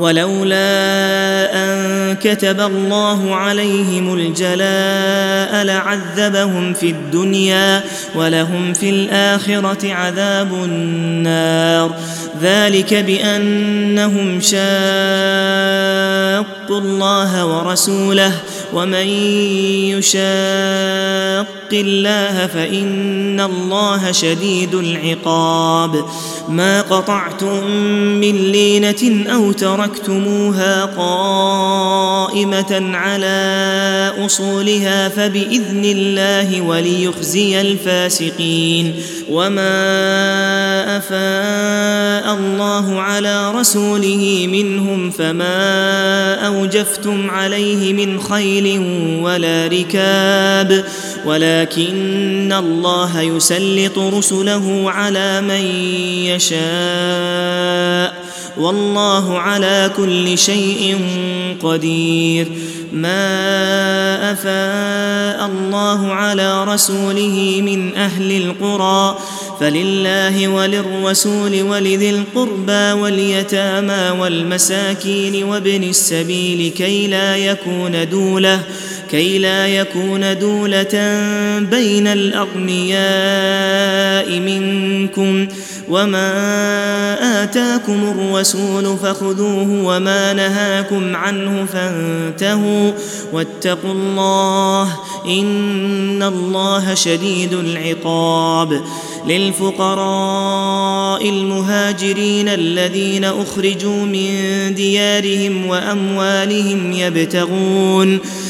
ولولا أن كتب الله عليهم الجلاء لعذبهم في الدنيا ولهم في الآخرة عذاب النار. ذلك بأنهم شاقوا الله ورسوله ومن يشاق الله فإن الله شديد العقاب. ما قطعتم من لينة أو تركتموها قائمة على أصولها فبإذن الله وليخزي الفاسقين. وما أفاء الله على رسوله منهم فما أوجفتم عليه من خيل ولا ركاب ولكن الله يسلط رسله على من يشاء. والله على كل شيء قدير. ما أفاء الله على رسوله من أهل القرى فلله وللرسول ولذي القربى واليتامى والمساكين وابن السبيل كي لا يكون دوله كي لا يكون دولة بين الأغنياء منكم وما آتاكم الرسول فخذوه وما نهاكم عنه فانتهوا واتقوا الله إن الله شديد العقاب للفقراء المهاجرين الذين أخرجوا من ديارهم وأموالهم يبتغون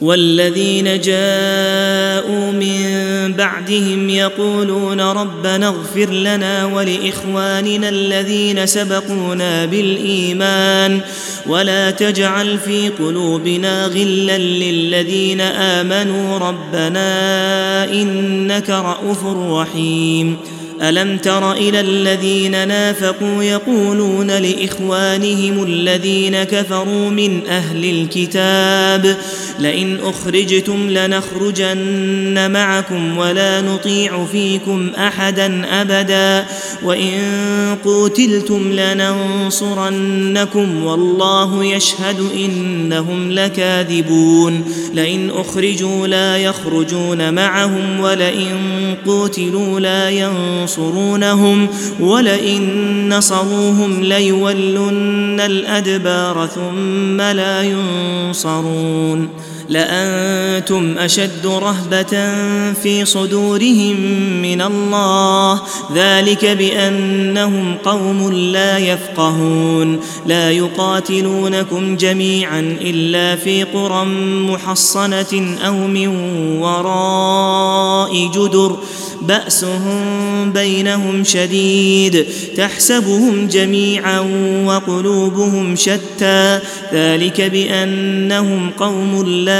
والذين جاءوا من بعدهم يقولون ربنا اغفر لنا ولإخواننا الذين سبقونا بالإيمان ولا تجعل في قلوبنا غلا للذين آمنوا ربنا إنك رءوف رحيم ألم تر إلى الذين نافقوا يقولون لإخوانهم الذين كفروا من أهل الكتاب لئن أخرجتم لنخرجن معكم ولا نطيع فيكم أحدا أبدا وإن قوتلتم لننصرنكم والله يشهد إنهم لكاذبون لئن أخرجوا لا يخرجون معهم ولئن قوتلوا لا ينصرونهم ولئن نصروهم ليولن الأدبار ثم لا ينصرون لأنتم أشد رهبة في صدورهم من الله. ذلك بأنهم قوم لا يفقهون. لا يقاتلونكم جميعا إلا في قرى محصنة أو من وراء جدر. بأسهم بينهم شديد. تحسبهم جميعا وقلوبهم شتى. ذلك بأنهم قوم لا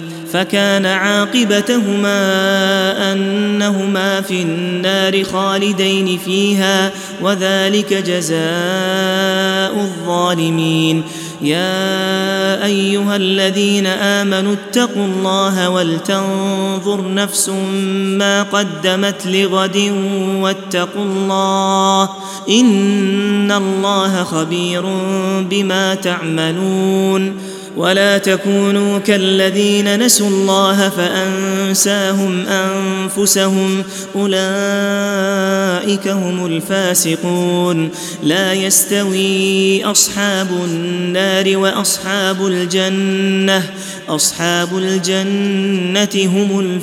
فكان عاقبتهما أنهما في النار خالدين فيها وذلك جزاء الظالمين. يا أيها الذين آمنوا اتقوا الله ولتنظر نفس ما قدمت لغد واتقوا الله إن الله خبير بما تعملون. ولا تكونوا كالذين نسوا الله فأنساهم أنفسهم. أولئك هم الفاسقون. لا يستوي أصحاب النار وأصحاب الجنة. أصحاب الجنة هم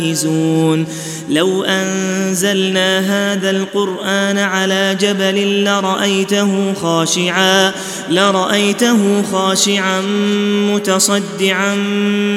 الفائزون. لو أنزلنا هذا القرآن على جبل لرأيته خاشعا لرأيته خاشعا متصدعا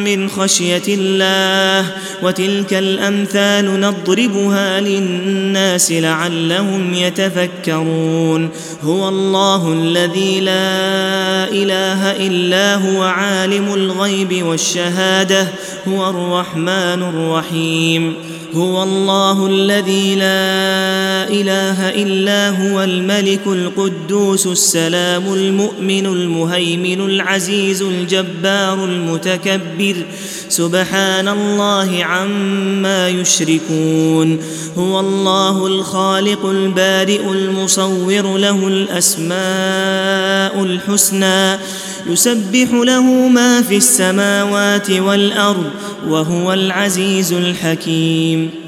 من خشيه الله وتلك الامثال نضربها للناس لعلهم يتفكرون. هو الله الذي لا اله الا هو عالم الغيب والشهاده هو الرحمن الرحيم. هو الله الذي لا إله إلا هو الملك القدوس السلام المؤمن المهيمن العزيز الجبار المتكبر. سبحان الله عما يشركون. هو الله الخالق البارئ المصور له الأسماء الحسنى. يسبح له ما في السماوات والأرض. وهو العزيز الحكيم.